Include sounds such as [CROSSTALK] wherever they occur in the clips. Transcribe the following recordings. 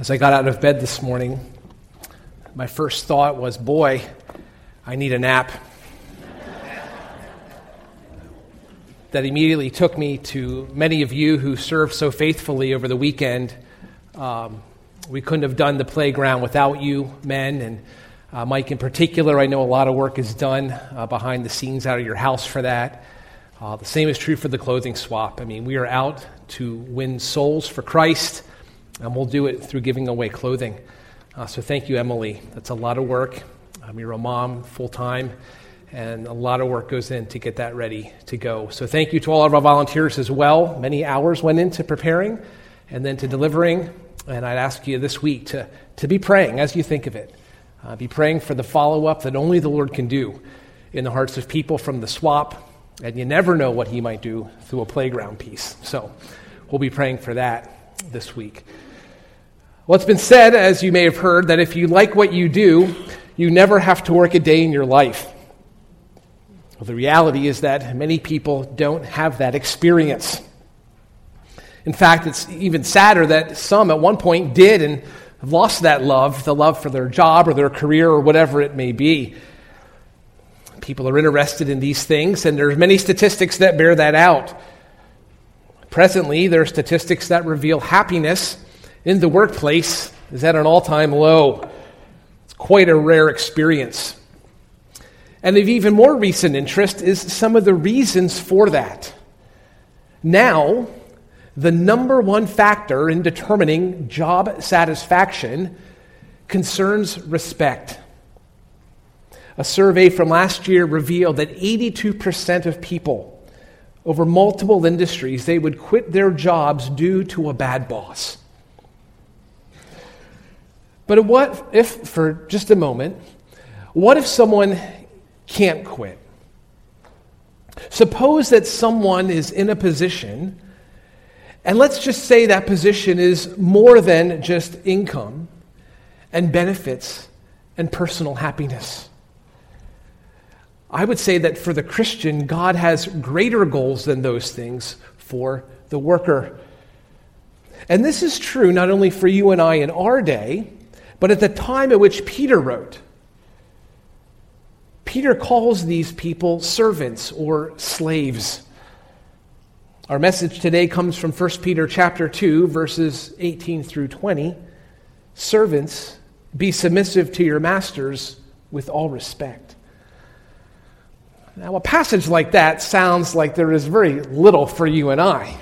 As I got out of bed this morning, my first thought was, boy, I need a nap. that immediately took me to many of you who served so faithfully over the weekend. Um, we couldn't have done the playground without you, men, and uh, Mike in particular. I know a lot of work is done uh, behind the scenes out of your house for that. Uh, the same is true for the clothing swap. I mean, we are out to win souls for Christ and we'll do it through giving away clothing. Uh, so thank you, Emily. That's a lot of work. Um, you're a mom full time, and a lot of work goes in to get that ready to go. So thank you to all of our volunteers as well. Many hours went into preparing and then to delivering. And I'd ask you this week to, to be praying as you think of it. Uh, be praying for the follow up that only the Lord can do in the hearts of people from the swap. And you never know what He might do through a playground piece. So we'll be praying for that this week. Well, it's been said, as you may have heard, that if you like what you do, you never have to work a day in your life. Well, the reality is that many people don't have that experience. In fact, it's even sadder that some at one point did and have lost that love, the love for their job or their career or whatever it may be. People are interested in these things, and there's many statistics that bear that out. Presently, there are statistics that reveal happiness in the workplace is at an all time low. It's quite a rare experience. And of even more recent interest is some of the reasons for that. Now, the number one factor in determining job satisfaction concerns respect. A survey from last year revealed that 82% of people over multiple industries they would quit their jobs due to a bad boss. But what if, for just a moment, what if someone can't quit? Suppose that someone is in a position, and let's just say that position is more than just income and benefits and personal happiness. I would say that for the Christian, God has greater goals than those things for the worker. And this is true not only for you and I in our day, but at the time at which Peter wrote, Peter calls these people servants or slaves. Our message today comes from 1 Peter chapter 2 verses 18 through 20. Servants, be submissive to your masters with all respect. Now, a passage like that sounds like there is very little for you and I.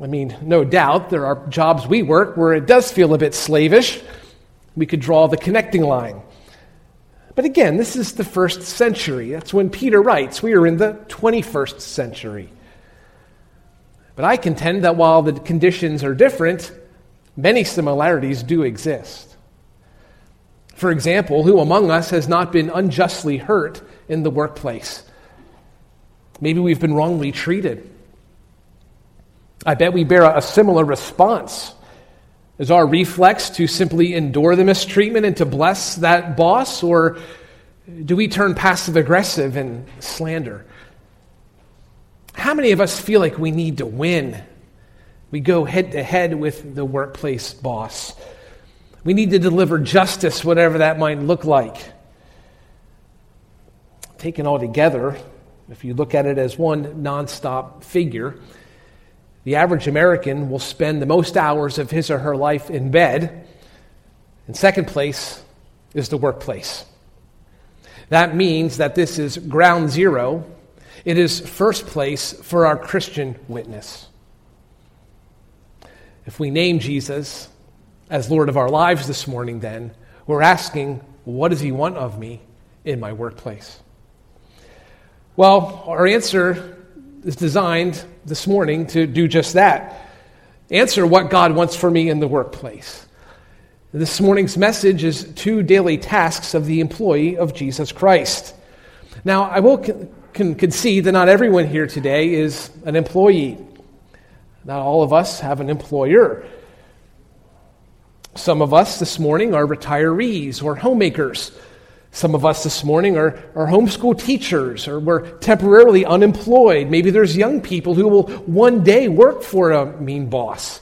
I mean, no doubt there are jobs we work where it does feel a bit slavish we could draw the connecting line. But again, this is the first century. That's when Peter writes. We are in the 21st century. But I contend that while the conditions are different, many similarities do exist. For example, who among us has not been unjustly hurt in the workplace? Maybe we've been wrongly treated. I bet we bear a similar response is our reflex to simply endure the mistreatment and to bless that boss, or do we turn passive aggressive and slander? How many of us feel like we need to win? We go head to head with the workplace boss. We need to deliver justice, whatever that might look like. Taken all together, if you look at it as one nonstop figure, the average American will spend the most hours of his or her life in bed. In second place is the workplace. That means that this is ground zero. It is first place for our Christian witness. If we name Jesus as Lord of our lives this morning, then we're asking, what does he want of me in my workplace? Well, our answer is designed this morning to do just that answer what God wants for me in the workplace. This morning's message is two daily tasks of the employee of Jesus Christ. Now, I will con- concede that not everyone here today is an employee. Not all of us have an employer. Some of us this morning are retirees or homemakers some of us this morning are, are homeschool teachers or we're temporarily unemployed. Maybe there's young people who will one day work for a mean boss.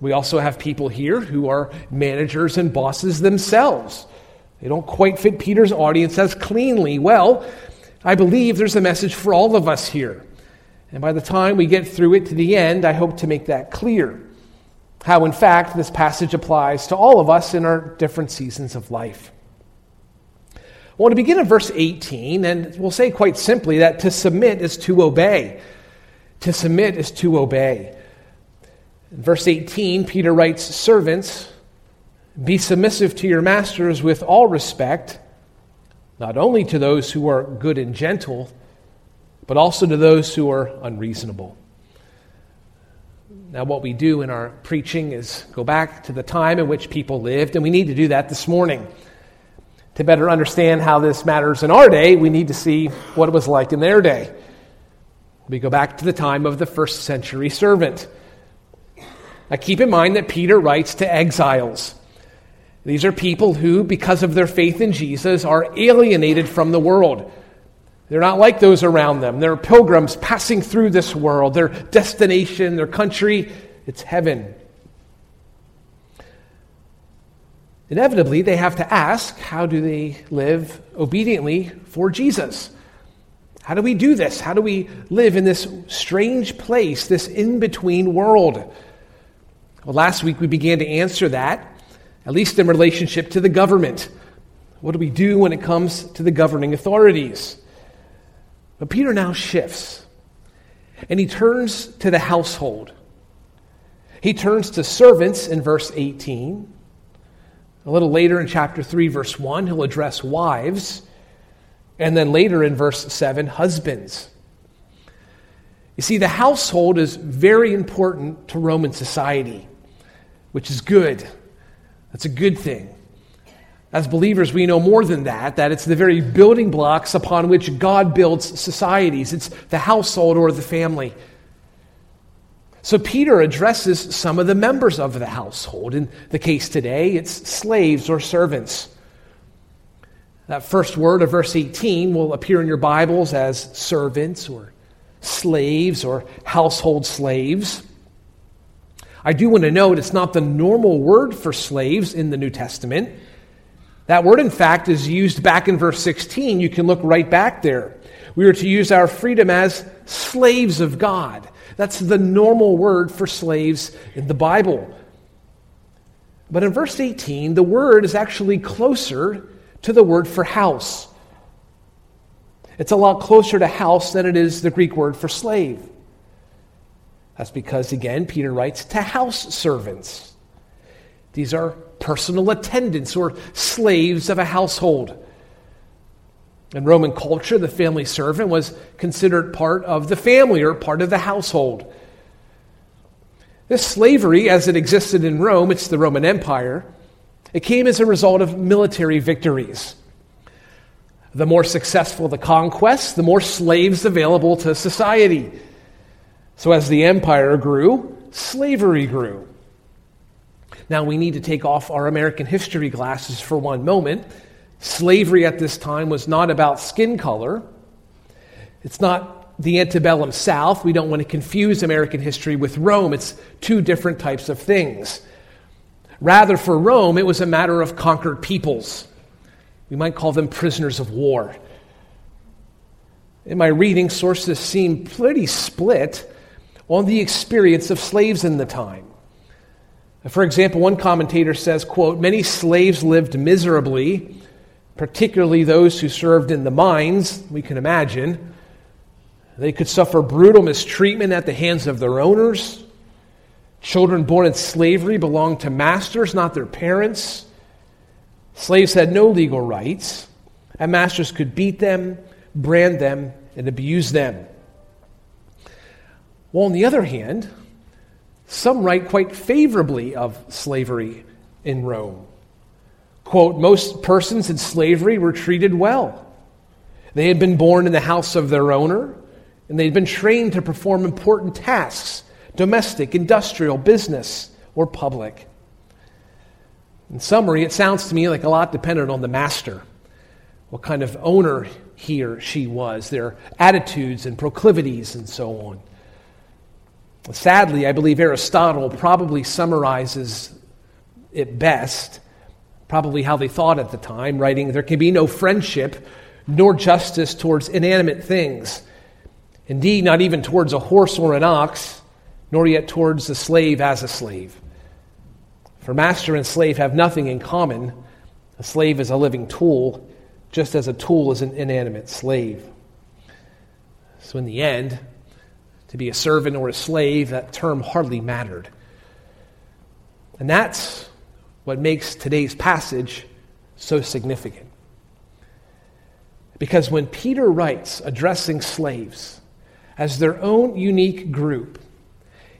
We also have people here who are managers and bosses themselves. They don't quite fit Peter's audience as cleanly. Well, I believe there's a message for all of us here. And by the time we get through it to the end, I hope to make that clear. How, in fact, this passage applies to all of us in our different seasons of life. I want to begin in verse 18, and we'll say quite simply that to submit is to obey. To submit is to obey. In verse 18, Peter writes, Servants, be submissive to your masters with all respect, not only to those who are good and gentle, but also to those who are unreasonable. Now, what we do in our preaching is go back to the time in which people lived, and we need to do that this morning. To better understand how this matters in our day, we need to see what it was like in their day. We go back to the time of the first century servant. Now, keep in mind that Peter writes to exiles. These are people who, because of their faith in Jesus, are alienated from the world. They're not like those around them. They're pilgrims passing through this world. Their destination, their country, it's heaven. Inevitably, they have to ask how do they live obediently for Jesus? How do we do this? How do we live in this strange place, this in between world? Well, last week we began to answer that, at least in relationship to the government. What do we do when it comes to the governing authorities? But Peter now shifts and he turns to the household. He turns to servants in verse 18. A little later in chapter 3, verse 1, he'll address wives. And then later in verse 7, husbands. You see, the household is very important to Roman society, which is good. That's a good thing. As believers, we know more than that, that it's the very building blocks upon which God builds societies. It's the household or the family. So Peter addresses some of the members of the household. In the case today, it's slaves or servants. That first word of verse 18 will appear in your Bibles as servants or slaves or household slaves. I do want to note it's not the normal word for slaves in the New Testament. That word, in fact, is used back in verse 16. You can look right back there. We are to use our freedom as slaves of God. That's the normal word for slaves in the Bible. But in verse 18, the word is actually closer to the word for house. It's a lot closer to house than it is the Greek word for slave. That's because, again, Peter writes to house servants. These are personal attendants or slaves of a household. In Roman culture, the family servant was considered part of the family or part of the household. This slavery, as it existed in Rome, it's the Roman Empire, it came as a result of military victories. The more successful the conquest, the more slaves available to society. So, as the empire grew, slavery grew. Now, we need to take off our American history glasses for one moment. Slavery at this time was not about skin color. It's not the antebellum South. We don't want to confuse American history with Rome. It's two different types of things. Rather, for Rome, it was a matter of conquered peoples. We might call them prisoners of war. In my reading, sources seem pretty split on the experience of slaves in the time. For example, one commentator says, quote, many slaves lived miserably, particularly those who served in the mines, we can imagine. They could suffer brutal mistreatment at the hands of their owners. Children born in slavery belonged to masters, not their parents. Slaves had no legal rights, and masters could beat them, brand them, and abuse them. Well, on the other hand, some write quite favorably of slavery in Rome. Quote, most persons in slavery were treated well. They had been born in the house of their owner, and they had been trained to perform important tasks domestic, industrial, business, or public. In summary, it sounds to me like a lot depended on the master, what kind of owner he or she was, their attitudes and proclivities, and so on. Sadly, I believe Aristotle probably summarizes it best, probably how they thought at the time, writing, There can be no friendship nor justice towards inanimate things. Indeed, not even towards a horse or an ox, nor yet towards a slave as a slave. For master and slave have nothing in common. A slave is a living tool, just as a tool is an inanimate slave. So, in the end, to be a servant or a slave, that term hardly mattered. And that's what makes today's passage so significant. Because when Peter writes addressing slaves as their own unique group,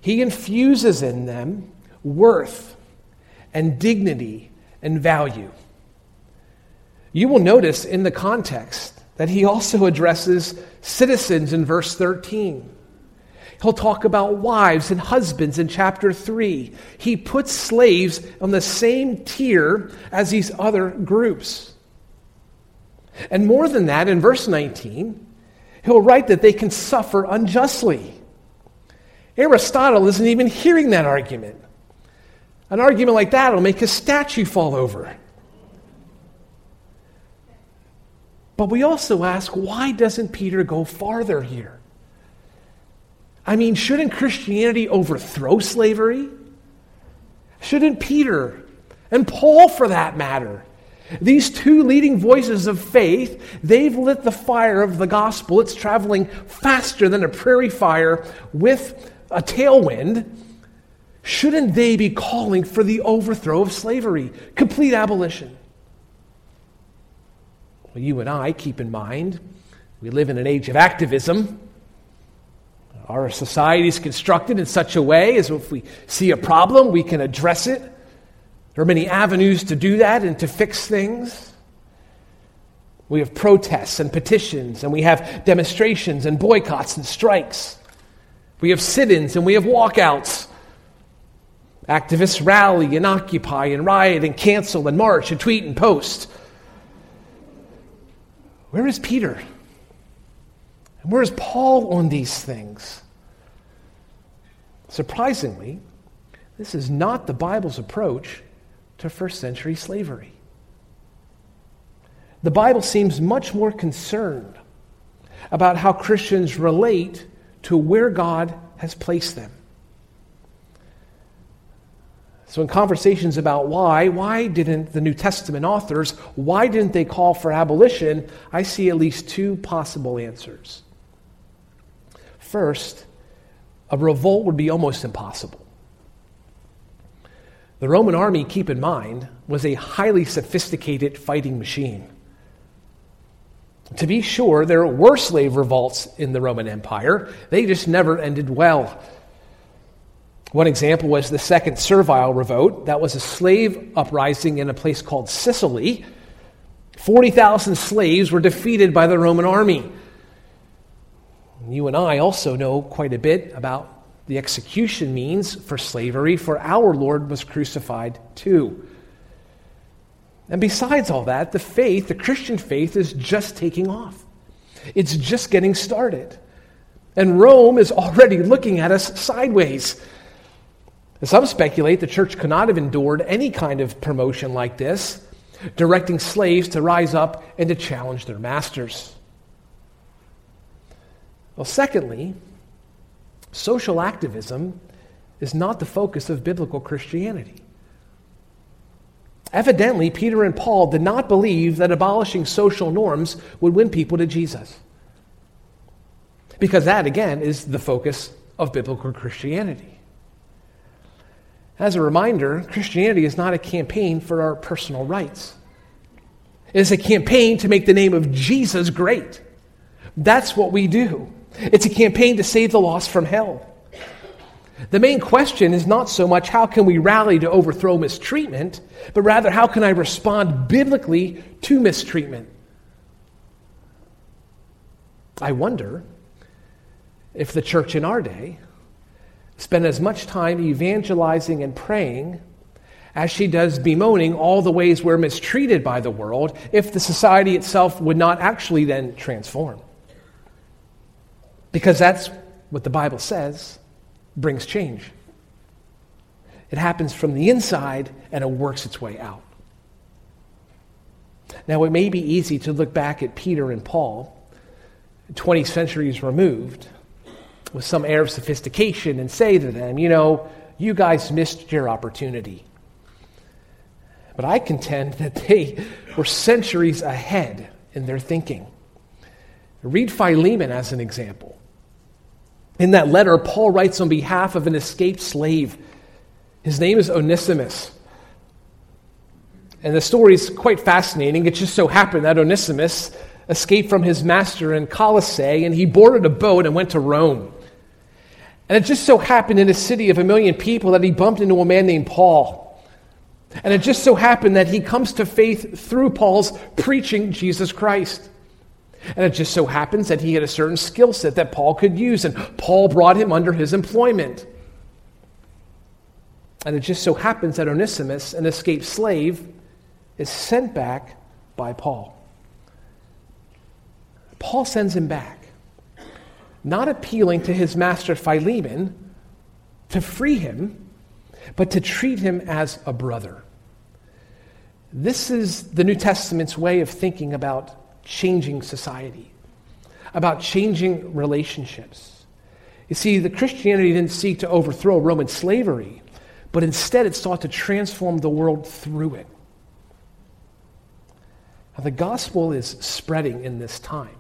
he infuses in them worth and dignity and value. You will notice in the context that he also addresses citizens in verse 13. He'll talk about wives and husbands in chapter 3. He puts slaves on the same tier as these other groups. And more than that, in verse 19, he'll write that they can suffer unjustly. Aristotle isn't even hearing that argument. An argument like that will make a statue fall over. But we also ask why doesn't Peter go farther here? I mean, shouldn't Christianity overthrow slavery? Shouldn't Peter and Paul, for that matter, these two leading voices of faith, they've lit the fire of the gospel. It's traveling faster than a prairie fire with a tailwind. Shouldn't they be calling for the overthrow of slavery, complete abolition? Well, you and I keep in mind, we live in an age of activism. Our society is constructed in such a way as if we see a problem, we can address it. There are many avenues to do that and to fix things. We have protests and petitions, and we have demonstrations and boycotts and strikes. We have sit ins and we have walkouts. Activists rally and occupy and riot and cancel and march and tweet and post. Where is Peter? And where is Paul on these things? Surprisingly, this is not the Bible's approach to first century slavery. The Bible seems much more concerned about how Christians relate to where God has placed them. So, in conversations about why, why didn't the New Testament authors, why didn't they call for abolition? I see at least two possible answers. First, a revolt would be almost impossible. The Roman army, keep in mind, was a highly sophisticated fighting machine. To be sure, there were slave revolts in the Roman Empire, they just never ended well. One example was the Second Servile Revolt. That was a slave uprising in a place called Sicily. 40,000 slaves were defeated by the Roman army. You and I also know quite a bit about the execution means for slavery, for our Lord was crucified too. And besides all that, the faith, the Christian faith, is just taking off. It's just getting started. And Rome is already looking at us sideways. Some speculate the church could not have endured any kind of promotion like this, directing slaves to rise up and to challenge their masters. Well, secondly, Social activism is not the focus of biblical Christianity. Evidently, Peter and Paul did not believe that abolishing social norms would win people to Jesus. Because that, again, is the focus of biblical Christianity. As a reminder, Christianity is not a campaign for our personal rights. It is a campaign to make the name of Jesus great. That's what we do. It's a campaign to save the lost from hell. The main question is not so much how can we rally to overthrow mistreatment, but rather how can I respond biblically to mistreatment? I wonder if the church in our day spent as much time evangelizing and praying as she does bemoaning all the ways we're mistreated by the world, if the society itself would not actually then transform. Because that's what the Bible says brings change. It happens from the inside and it works its way out. Now, it may be easy to look back at Peter and Paul, 20 centuries removed, with some air of sophistication and say to them, you know, you guys missed your opportunity. But I contend that [LAUGHS] they were centuries ahead in their thinking. Read Philemon as an example. In that letter, Paul writes on behalf of an escaped slave. His name is Onesimus. And the story is quite fascinating. It just so happened that Onesimus escaped from his master in Colossae and he boarded a boat and went to Rome. And it just so happened in a city of a million people that he bumped into a man named Paul. And it just so happened that he comes to faith through Paul's preaching Jesus Christ. And it just so happens that he had a certain skill set that Paul could use, and Paul brought him under his employment. And it just so happens that Onesimus, an escaped slave, is sent back by Paul. Paul sends him back, not appealing to his master Philemon to free him, but to treat him as a brother. This is the New Testament's way of thinking about changing society, about changing relationships. You see, the Christianity didn't seek to overthrow Roman slavery, but instead it sought to transform the world through it. Now, the gospel is spreading in this time.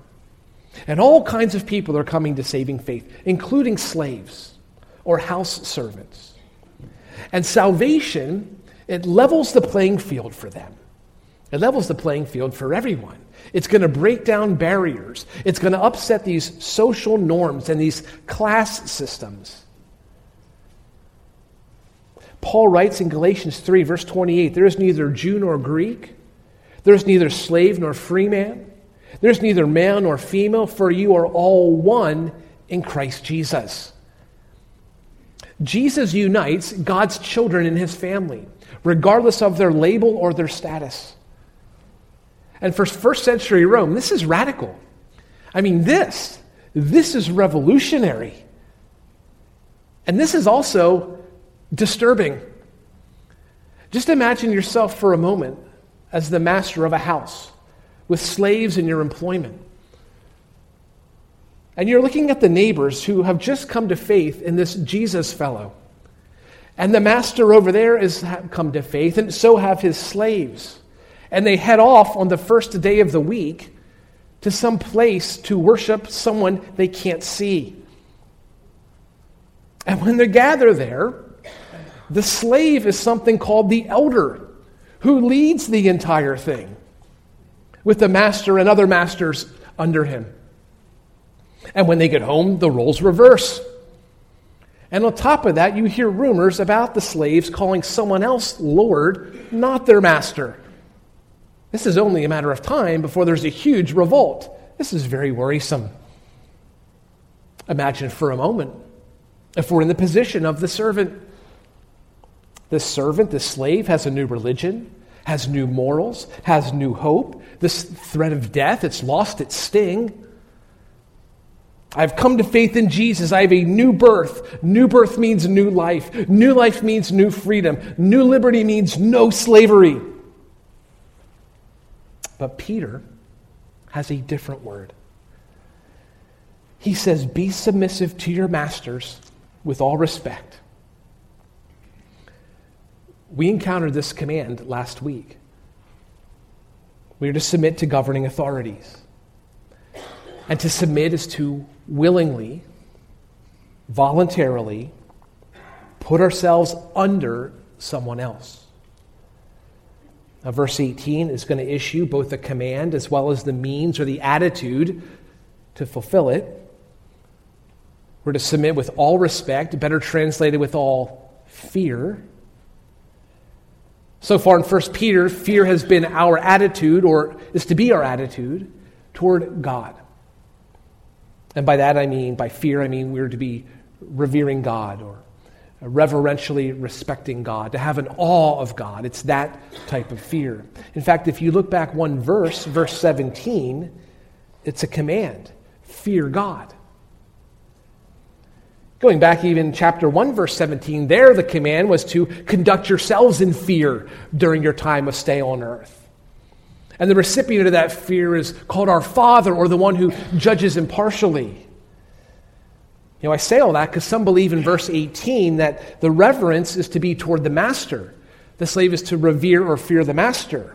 And all kinds of people are coming to saving faith, including slaves or house servants. And salvation, it levels the playing field for them. It levels the playing field for everyone. It's going to break down barriers. It's going to upset these social norms and these class systems. Paul writes in Galatians 3, verse 28 there is neither Jew nor Greek, there's neither slave nor free man. There's neither male nor female, for you are all one in Christ Jesus. Jesus unites God's children in his family, regardless of their label or their status. And for first century Rome, this is radical. I mean, this, this is revolutionary. And this is also disturbing. Just imagine yourself for a moment as the master of a house with slaves in your employment. And you're looking at the neighbors who have just come to faith in this Jesus fellow. And the master over there has come to faith, and so have his slaves. And they head off on the first day of the week to some place to worship someone they can't see. And when they gather there, the slave is something called the elder who leads the entire thing with the master and other masters under him. And when they get home, the roles reverse. And on top of that, you hear rumors about the slaves calling someone else Lord, not their master. This is only a matter of time before there's a huge revolt. This is very worrisome. Imagine for a moment if we're in the position of the servant. This servant, this slave, has a new religion, has new morals, has new hope. This threat of death, it's lost its sting. I've come to faith in Jesus. I have a new birth. New birth means new life. New life means new freedom. New liberty means no slavery. But Peter has a different word. He says, Be submissive to your masters with all respect. We encountered this command last week. We are to submit to governing authorities. And to submit is to willingly, voluntarily put ourselves under someone else. Now, verse 18 is going to issue both the command as well as the means or the attitude to fulfill it. We're to submit with all respect, better translated with all fear. So far in 1 Peter, fear has been our attitude, or is to be our attitude, toward God. And by that I mean, by fear, I mean we're to be revering God or reverentially respecting God, to have an awe of God. It's that type of fear. In fact, if you look back one verse, verse 17, it's a command fear God. Going back even chapter 1, verse 17, there the command was to conduct yourselves in fear during your time of stay on earth. And the recipient of that fear is called our Father or the one who judges impartially. You know, I say all that because some believe in verse 18 that the reverence is to be toward the master. The slave is to revere or fear the master.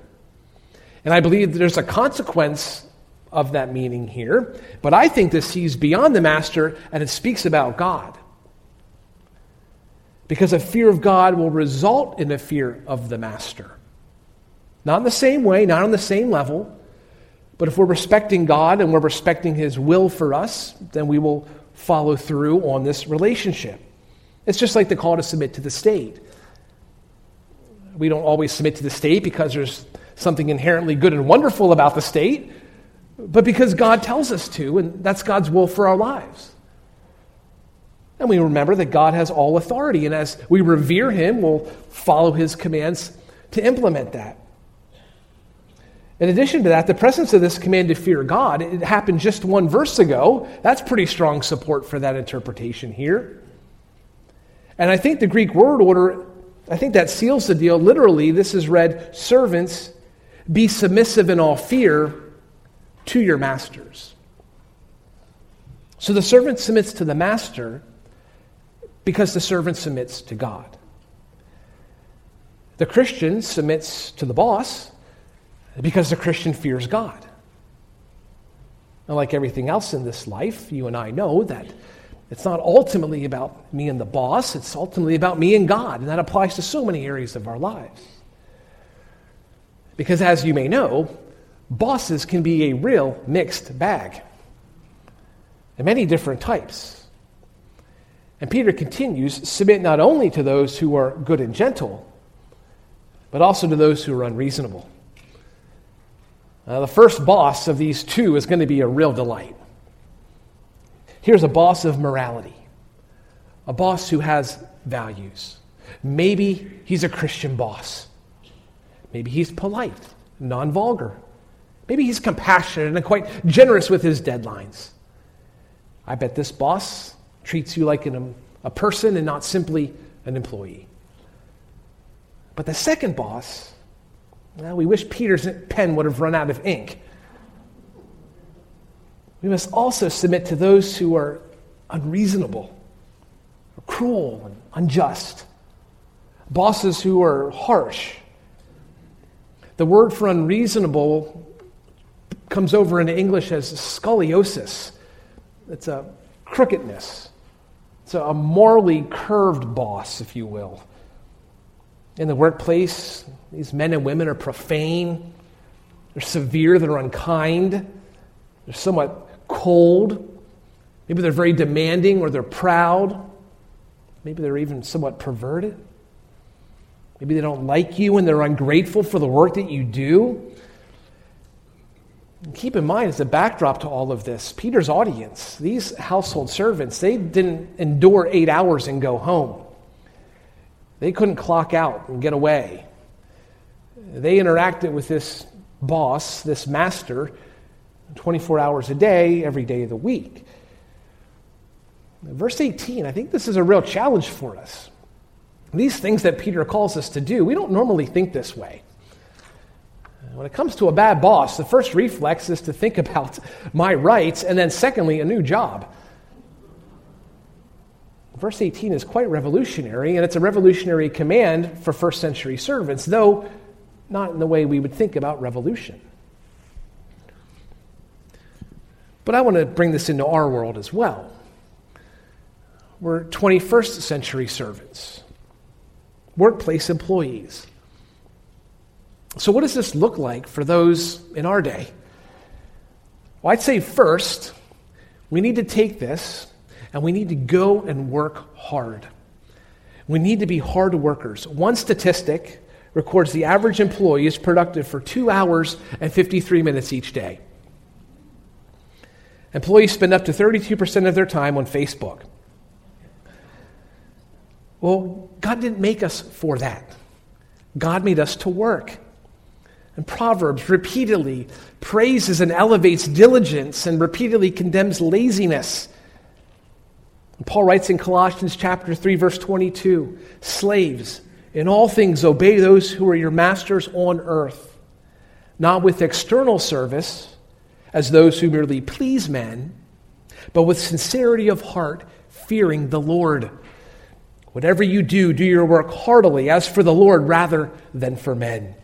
And I believe that there's a consequence of that meaning here, but I think this sees beyond the master and it speaks about God. Because a fear of God will result in a fear of the master. Not in the same way, not on the same level, but if we're respecting God and we're respecting His will for us, then we will follow through on this relationship. It's just like the call to submit to the state. We don't always submit to the state because there's something inherently good and wonderful about the state, but because God tells us to, and that's God's will for our lives. And we remember that God has all authority, and as we revere Him, we'll follow His commands to implement that. In addition to that, the presence of this command to fear God, it happened just one verse ago. That's pretty strong support for that interpretation here. And I think the Greek word order, I think that seals the deal. Literally, this is read servants, be submissive in all fear to your masters. So the servant submits to the master because the servant submits to God. The Christian submits to the boss because the Christian fears God. And like everything else in this life, you and I know that it's not ultimately about me and the boss, it's ultimately about me and God. And that applies to so many areas of our lives. Because as you may know, bosses can be a real mixed bag, and many different types. And Peter continues submit not only to those who are good and gentle, but also to those who are unreasonable. Uh, the first boss of these two is going to be a real delight. Here's a boss of morality, a boss who has values. Maybe he's a Christian boss. Maybe he's polite, non vulgar. Maybe he's compassionate and quite generous with his deadlines. I bet this boss treats you like an, a person and not simply an employee. But the second boss, well, we wish Peter's pen would have run out of ink. We must also submit to those who are unreasonable, or cruel, and unjust. Bosses who are harsh. The word for unreasonable comes over into English as scoliosis. It's a crookedness. It's a morally curved boss, if you will. In the workplace, these men and women are profane, they're severe, they're unkind, they're somewhat cold. Maybe they're very demanding or they're proud. Maybe they're even somewhat perverted. Maybe they don't like you and they're ungrateful for the work that you do. And keep in mind, as a backdrop to all of this, Peter's audience, these household servants, they didn't endure eight hours and go home. They couldn't clock out and get away. They interacted with this boss, this master, 24 hours a day, every day of the week. Verse 18, I think this is a real challenge for us. These things that Peter calls us to do, we don't normally think this way. When it comes to a bad boss, the first reflex is to think [LAUGHS] about my rights, and then, secondly, a new job. Verse 18 is quite revolutionary, and it's a revolutionary command for first century servants, though not in the way we would think about revolution. But I want to bring this into our world as well. We're 21st century servants, workplace employees. So, what does this look like for those in our day? Well, I'd say first, we need to take this and we need to go and work hard. We need to be hard workers. One statistic records the average employee is productive for two hours and 53 minutes each day. Employees spend up to 32% of their time on Facebook. Well, God didn't make us for that. God made us to work. And Proverbs repeatedly praises and elevates diligence and repeatedly condemns laziness. Paul writes in Colossians chapter 3 verse 22, slaves, in all things obey those who are your masters on earth, not with external service as those who merely please men, but with sincerity of heart, fearing the Lord. Whatever you do, do your work heartily as for the Lord rather than for men.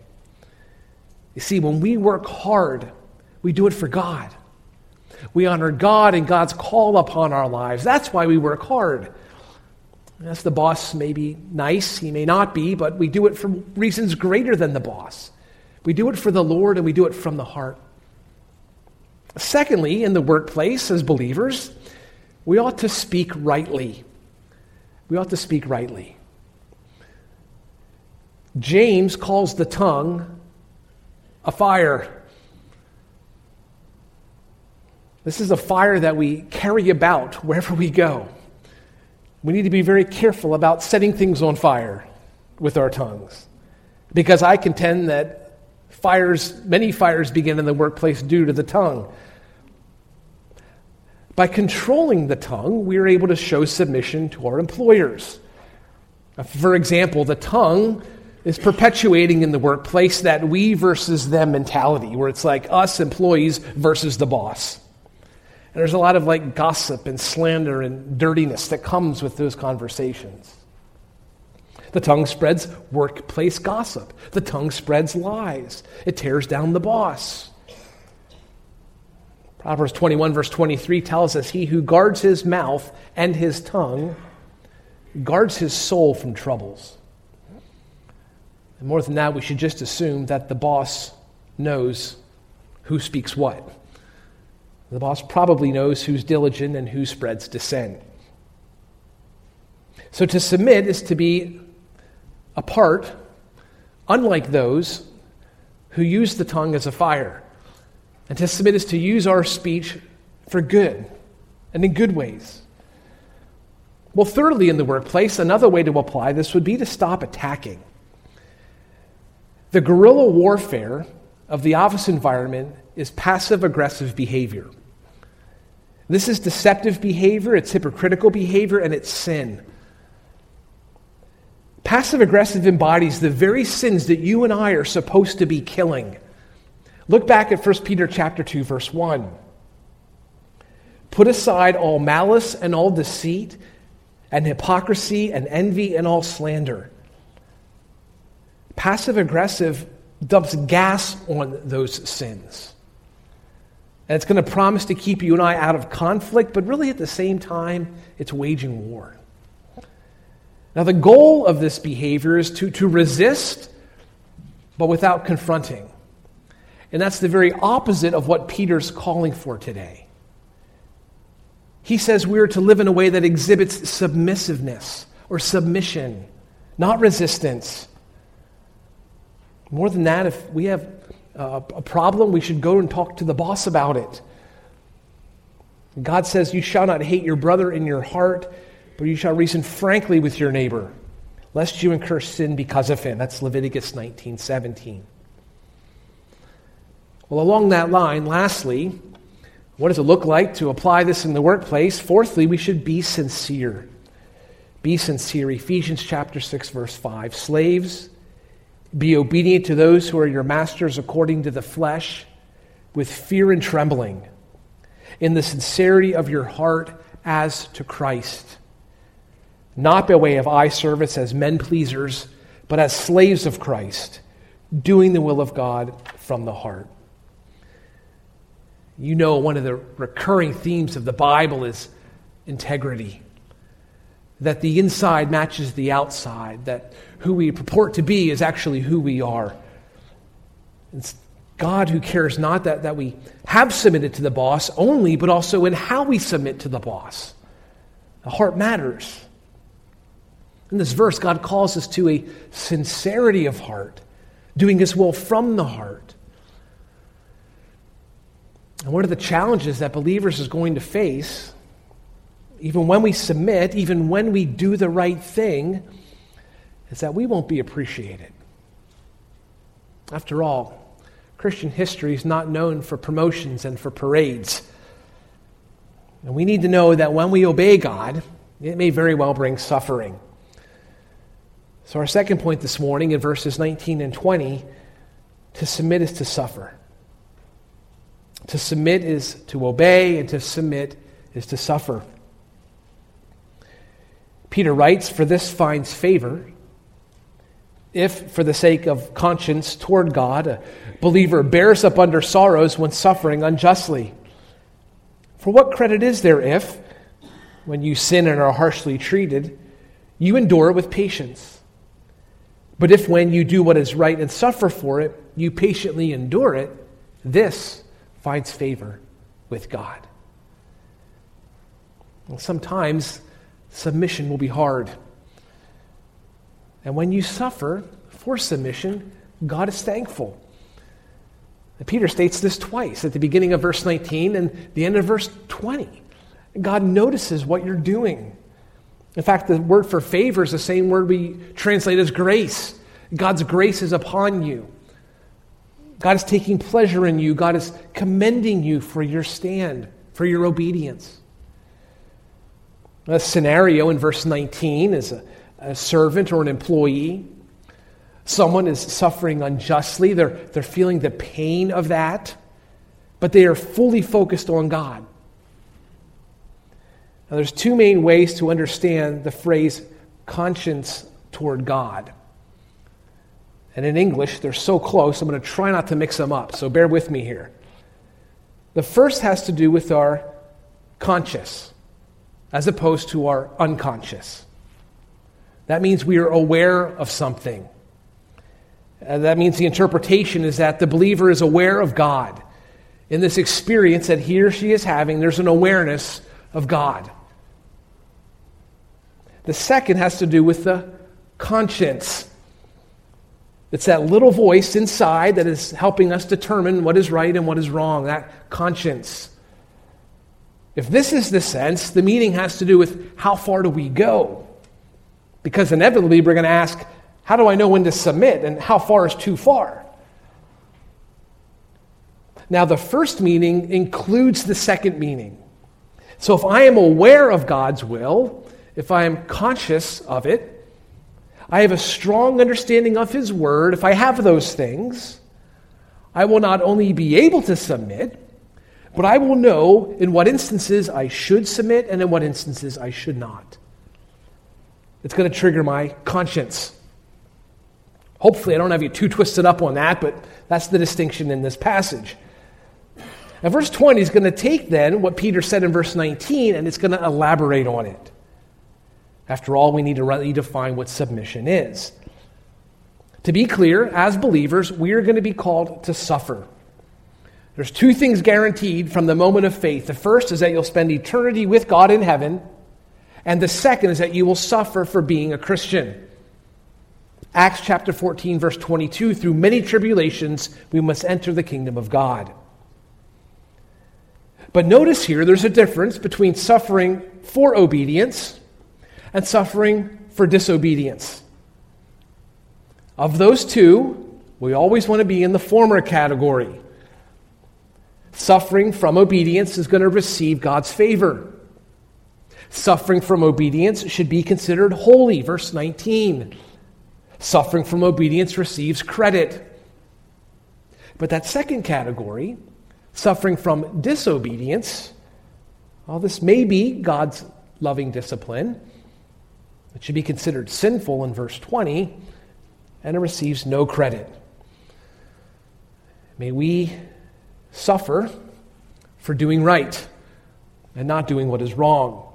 You see, when we work hard, we do it for God. We honor God and God's call upon our lives. That's why we work hard. Yes, the boss may be nice, he may not be, but we do it for reasons greater than the boss. We do it for the Lord and we do it from the heart. Secondly, in the workplace as believers, we ought to speak rightly. We ought to speak rightly. James calls the tongue a fire. This is a fire that we carry about wherever we go. We need to be very careful about setting things on fire with our tongues. Because I contend that fires, many fires begin in the workplace due to the tongue. By controlling the tongue, we are able to show submission to our employers. For example, the tongue is perpetuating in the workplace that we versus them mentality, where it's like us employees versus the boss. And there's a lot of like gossip and slander and dirtiness that comes with those conversations. The tongue spreads workplace gossip. The tongue spreads lies. It tears down the boss. Proverbs 21, verse 23 tells us He who guards his mouth and his tongue guards his soul from troubles. And more than that, we should just assume that the boss knows who speaks what. The boss probably knows who's diligent and who spreads dissent. So to submit is to be apart, unlike those who use the tongue as a fire. And to submit is to use our speech for good and in good ways. Well, thirdly, in the workplace, another way to apply this would be to stop attacking. The guerrilla warfare of the office environment is passive aggressive behavior. This is deceptive behavior, it's hypocritical behavior, and it's sin. Passive aggressive embodies the very sins that you and I are supposed to be killing. Look back at 1 Peter chapter 2 verse 1. Put aside all malice and all deceit and hypocrisy and envy and all slander. Passive aggressive dumps gas on those sins. And it's going to promise to keep you and I out of conflict, but really at the same time, it's waging war. Now, the goal of this behavior is to, to resist, but without confronting. And that's the very opposite of what Peter's calling for today. He says we are to live in a way that exhibits submissiveness or submission, not resistance. More than that, if we have uh, a problem, we should go and talk to the boss about it. God says, You shall not hate your brother in your heart, but you shall reason frankly with your neighbor, lest you incur sin because of him. That's Leviticus 19 17. Well, along that line, lastly, what does it look like to apply this in the workplace? Fourthly, we should be sincere. Be sincere. Ephesians chapter 6, verse 5. Slaves, be obedient to those who are your masters according to the flesh, with fear and trembling, in the sincerity of your heart as to Christ. Not by way of eye service as men pleasers, but as slaves of Christ, doing the will of God from the heart. You know, one of the recurring themes of the Bible is integrity that the inside matches the outside, that who we purport to be is actually who we are. It's God who cares not that, that we have submitted to the boss only, but also in how we submit to the boss. The heart matters. In this verse, God calls us to a sincerity of heart, doing His will from the heart. And one of the challenges that believers is going to face even when we submit, even when we do the right thing, is that we won't be appreciated. After all, Christian history is not known for promotions and for parades. And we need to know that when we obey God, It may very well bring suffering. So, our second point this morning in verses 19 and 20 to submit is to suffer. To submit is to obey, and to submit is to suffer. Peter writes, For this finds favor if, for the sake of conscience toward God, a believer bears up under sorrows when suffering unjustly. For what credit is there if, when you sin and are harshly treated, you endure it with patience? But if, when you do what is right and suffer for it, you patiently endure it, this finds favor with God. Sometimes submission will be hard. And when you suffer for submission, God is thankful. And Peter states this twice at the beginning of verse 19 and the end of verse 20. God notices what you're doing. In fact, the word for favor is the same word we translate as grace. God's grace is upon you. God is taking pleasure in you. God is commending you for your stand, for your obedience. A scenario in verse 19 is a, a servant or an employee. Someone is suffering unjustly, they're, they're feeling the pain of that, but they are fully focused on God. Now, there's two main ways to understand the phrase conscience toward God. And in English, they're so close, I'm going to try not to mix them up, so bear with me here. The first has to do with our conscious, as opposed to our unconscious. That means we are aware of something. Uh, that means the interpretation is that the believer is aware of God. In this experience that he or she is having, there's an awareness of God. The second has to do with the conscience. It's that little voice inside that is helping us determine what is right and what is wrong, that conscience. If this is the sense, the meaning has to do with how far do we go? Because inevitably we're going to ask, how do I know when to submit and how far is too far? Now, the first meaning includes the second meaning. So if I am aware of God's will, if I am conscious of it, I have a strong understanding of His Word, if I have those things, I will not only be able to submit, but I will know in what instances I should submit and in what instances I should not. It's going to trigger my conscience. Hopefully, I don't have you too twisted up on that, but that's the distinction in this passage. Now, verse 20 is going to take then what Peter said in verse 19 and it's going to elaborate on it. After all, we need to rightly define what submission is. To be clear, as believers, we are going to be called to suffer. There's two things guaranteed from the moment of faith. The first is that you'll spend eternity with God in heaven, and the second is that you will suffer for being a Christian. Acts chapter 14, verse 22 through many tribulations, we must enter the kingdom of God. But notice here, there's a difference between suffering for obedience and suffering for disobedience. Of those two, we always want to be in the former category. Suffering from obedience is going to receive God's favor. Suffering from obedience should be considered holy, verse 19. Suffering from obedience receives credit. But that second category, suffering from disobedience, well, this may be God's loving discipline, it should be considered sinful in verse 20, and it receives no credit. May we suffer for doing right and not doing what is wrong.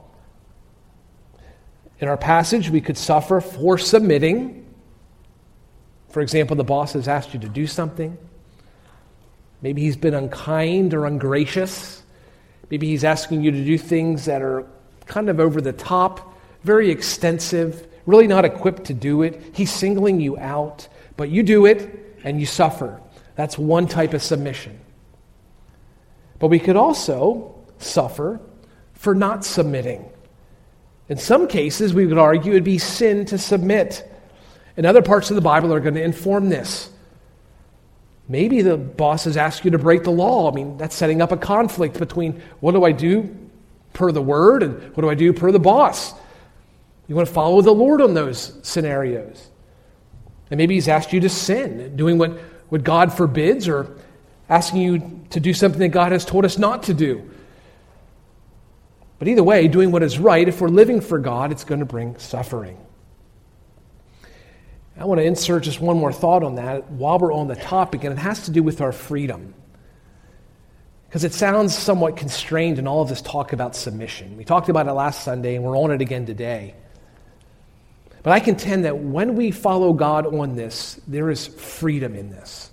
In our passage, we could suffer for submitting. For example, the boss has asked you to do something. Maybe he's been unkind or ungracious. Maybe he's asking you to do things that are kind of over the top very extensive, really not equipped to do it. He's singling you out, but you do it and you suffer. That's one type of submission. But we could also suffer for not submitting. In some cases, we would argue it'd be sin to submit. And other parts of the Bible are going to inform this. Maybe the boss has asked you to break the law. I mean, that's setting up a conflict between what do I do per the word and what do I do per the boss. You want to follow the Lord on those scenarios. And maybe He's asked you to sin, doing what, what God forbids, or asking you to do something that God has told us not to do. But either way, doing what is right, if we're living for God, it's going to bring suffering. I want to insert just one more thought on that while we're on the topic, and it has to do with our freedom. Because it sounds somewhat constrained in all of this talk about submission. We talked about it last Sunday, and we're on it again today. But I contend that when we follow God on this, there is freedom in this.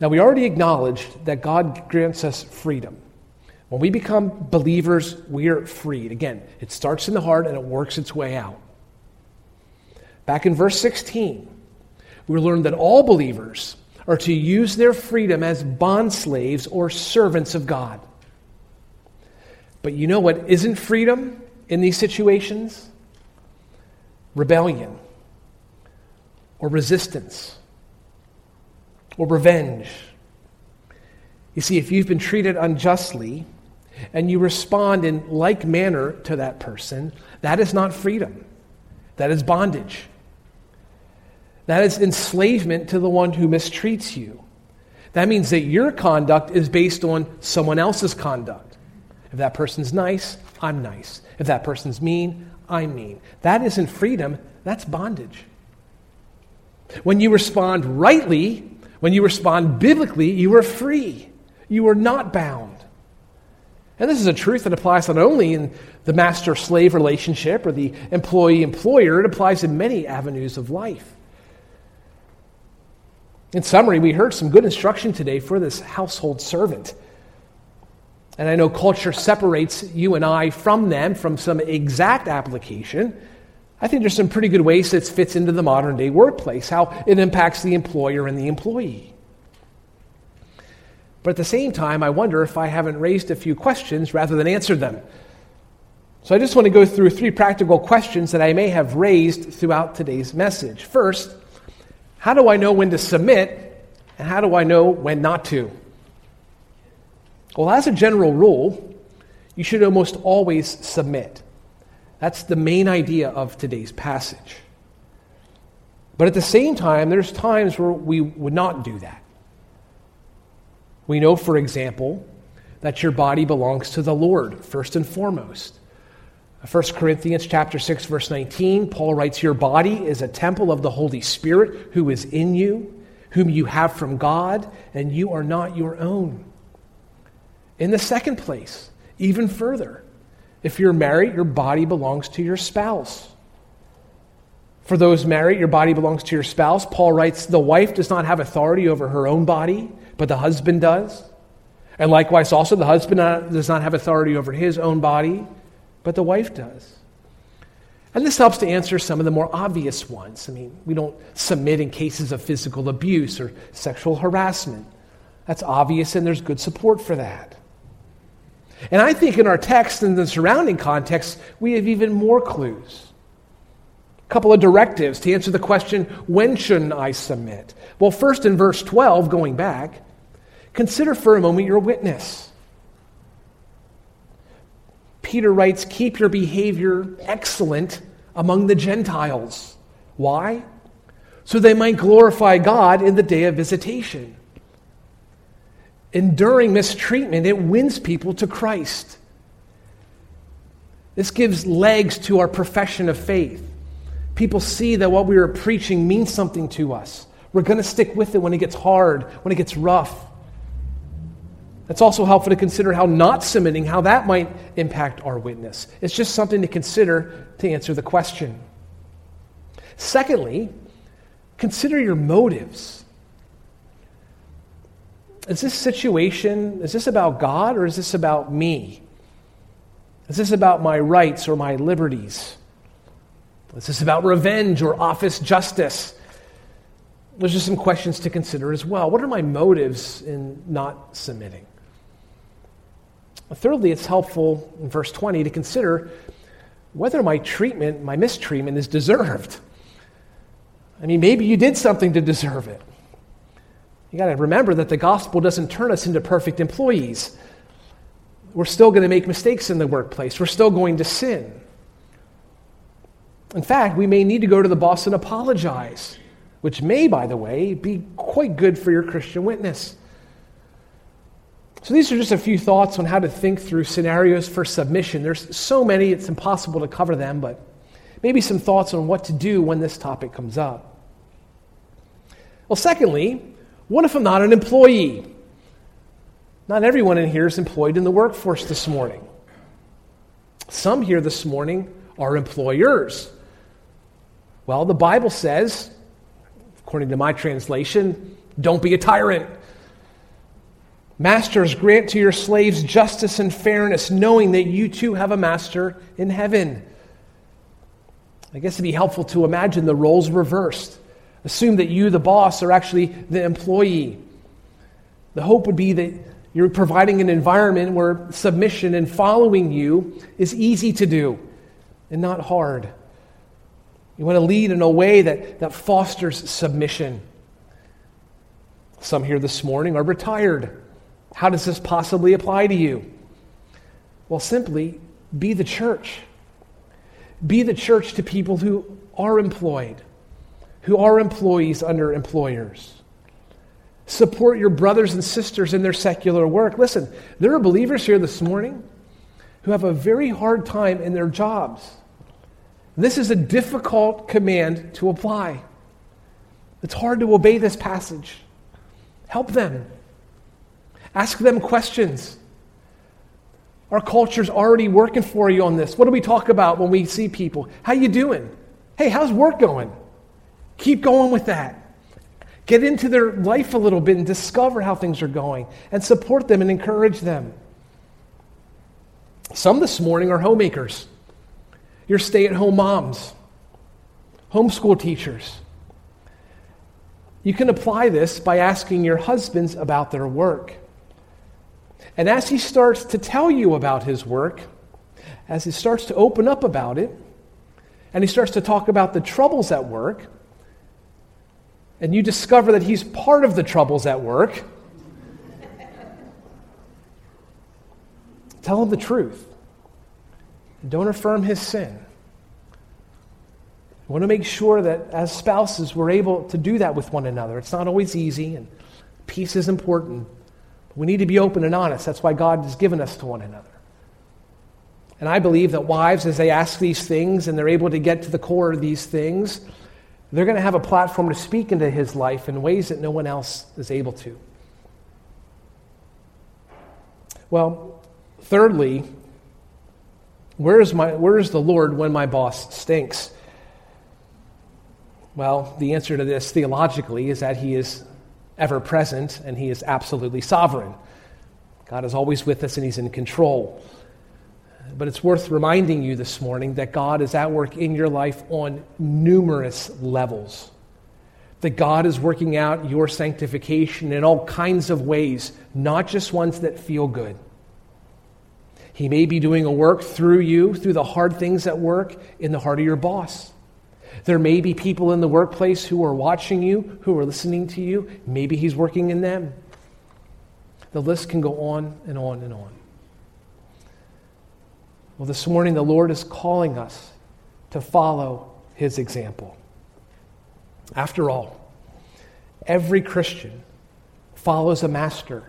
Now, we already acknowledged that God grants us freedom. When we become believers, we are freed. Again, it starts in the heart and it works its way out. Back in verse 16, we learned that all believers are to use their freedom as bond slaves or servants of God. But you know what isn't freedom in these situations? Rebellion or resistance or revenge. You see, if you've been treated unjustly and you respond in like manner to that person, that is not freedom. That is bondage. That is enslavement to the one who mistreats you. That means that your conduct is based on someone else's conduct. If that person's nice, I'm nice. If that person's mean, I'm mean. That isn't freedom, that's bondage. When you respond rightly, when you respond biblically, you are free. You are not bound. And this is a truth that applies not only in the master slave relationship or the employee employer, it applies in many avenues of life. In summary, we heard some good instruction today for this household servant. And I know culture separates you and I from them from some exact application. I think there's some pretty good ways that fits into the modern day workplace, how it impacts the employer and the employee. But at the same time, I wonder if I haven't raised a few questions rather than answered them. So I just want to go through three practical questions that I may have raised throughout today's message. First, how do I know when to submit, and how do I know when not to? Well, as a general rule, you should almost always submit. That's the main idea of today's passage. But at the same time, there's times where we would not do that. We know, for example, that your body belongs to the Lord first and foremost. 1 Corinthians chapter 6 verse 19, Paul writes, "Your body is a temple of the Holy Spirit who is in you, whom you have from God, and you are not your own." In the second place, even further, if you're married, your body belongs to your spouse. For those married, your body belongs to your spouse. Paul writes, "The wife does not have authority over her own body, but the husband does." And likewise also the husband does not have authority over his own body, but the wife does. And this helps to answer some of the more obvious ones. I mean, we don't submit in cases of physical abuse or sexual harassment. That's obvious, and there's good support for that. And I think in our text and the surrounding context, we have even more clues. A couple of directives to answer the question when shouldn't I submit? Well, first in verse 12, going back, consider for a moment your witness. Peter writes, Keep your behavior excellent among the Gentiles. Why? So they might glorify God in the day of visitation. Enduring mistreatment, it wins people to Christ. This gives legs to our profession of faith. People see that what we are preaching means something to us. We're going to stick with it when it gets hard, when it gets rough. It's also helpful to consider how not submitting, how that might impact our witness. It's just something to consider to answer the question. Secondly, consider your motives. Is this situation, is this about God or is this about me? Is this about my rights or my liberties? Is this about revenge or office justice? There's just some questions to consider as well. What are my motives in not submitting? Thirdly, it's helpful in verse 20 to consider whether my treatment, my mistreatment, is deserved. I mean, maybe you did something to deserve it. You got to remember that the gospel doesn't turn us into perfect employees. We're still going to make mistakes in the workplace, we're still going to sin. In fact, we may need to go to the boss and apologize, which may, by the way, be quite good for your Christian witness. So, these are just a few thoughts on how to think through scenarios for submission. There's so many, it's impossible to cover them, but maybe some thoughts on what to do when this topic comes up. Well, secondly, what if I'm not an employee? Not everyone in here is employed in the workforce this morning. Some here this morning are employers. Well, the Bible says, according to my translation, don't be a tyrant. Masters, grant to your slaves justice and fairness, knowing that you too have a master in heaven. I guess it'd be helpful to imagine the roles reversed. Assume that you, the boss, are actually the employee. The hope would be that you're providing an environment where submission and following you is easy to do and not hard. You want to lead in a way that, that fosters submission. Some here this morning are retired. How does this possibly apply to you? Well, simply be the church. Be the church to people who are employed, who are employees under employers. Support your brothers and sisters in their secular work. Listen, there are believers here this morning who have a very hard time in their jobs. This is a difficult command to apply. It's hard to obey this passage. Help them. Ask them questions. Our culture's already working for you on this. What do we talk about when we see people? How you doing? Hey, how's work going? Keep going with that. Get into their life a little bit and discover how things are going and support them and encourage them. Some this morning are homemakers. You're stay at home moms, homeschool teachers. You can apply this by asking your husbands about their work. And as he starts to tell you about his work, as he starts to open up about it, and he starts to talk about the troubles at work, and you discover that he's part of the troubles at work, tell him the truth. Don't affirm his sin. I want to make sure that as spouses, we're able to do that with one another. It's not always easy, and peace is important. We need to be open and honest. That's why God has given us to one another. And I believe that wives, as they ask these things and they're able to get to the core of these things, they're going to have a platform to speak into his life in ways that no one else is able to. Well, thirdly, where is, my, where is the Lord when my boss stinks? Well, the answer to this theologically is that he is ever present, and He is absolutely sovereign. God is always with us, and He's in control. But it's worth reminding you this morning that God is at work in your life on numerous levels. That God is working out your sanctification in all kinds of ways, not just ones that feel good. He may be doing a work through you, through the hard things at work, in the heart of your boss. There may be people in the workplace who are watching you, who are listening to you. Maybe He's working in them. The list can go on and on and on. Well, this morning, the Lord is calling us to follow His example. After all, every Christian follows a master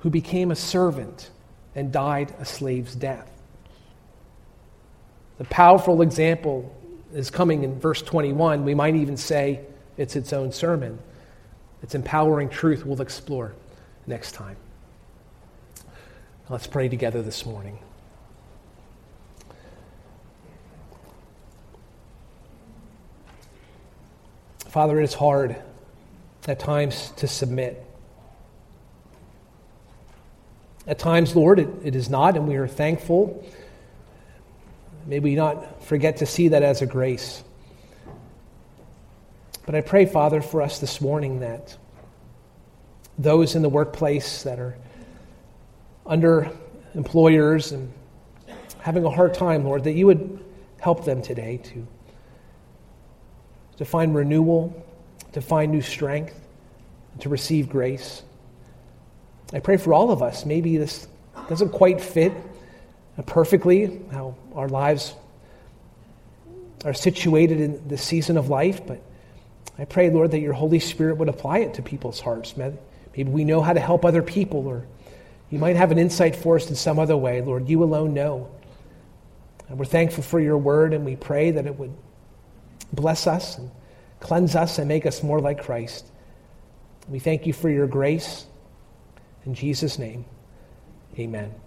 who became a servant and died a slave's death. The powerful example is coming in verse 21. We might even say it's its own sermon. It's empowering truth we'll explore next time. Let's pray together this morning. Father, it is hard at times to submit. At times, Lord, it, it is not, and we are thankful May we not forget to see that as a grace. But I pray, Father, for us this morning that those in the workplace that are under employers and having a hard time, Lord, that you would help them today to, to find renewal, to find new strength, to receive grace. I pray for all of us. Maybe this doesn't quite fit perfectly, how our lives are situated in the season of life, but I pray, Lord, that your Holy Spirit would apply it to people's hearts. Maybe we know how to help other people, or you might have an insight for us in some other way. Lord, you alone know. And we're thankful for your word, and we pray that it would bless us and cleanse us and make us more like Christ. We thank you for your grace. In Jesus' name, amen.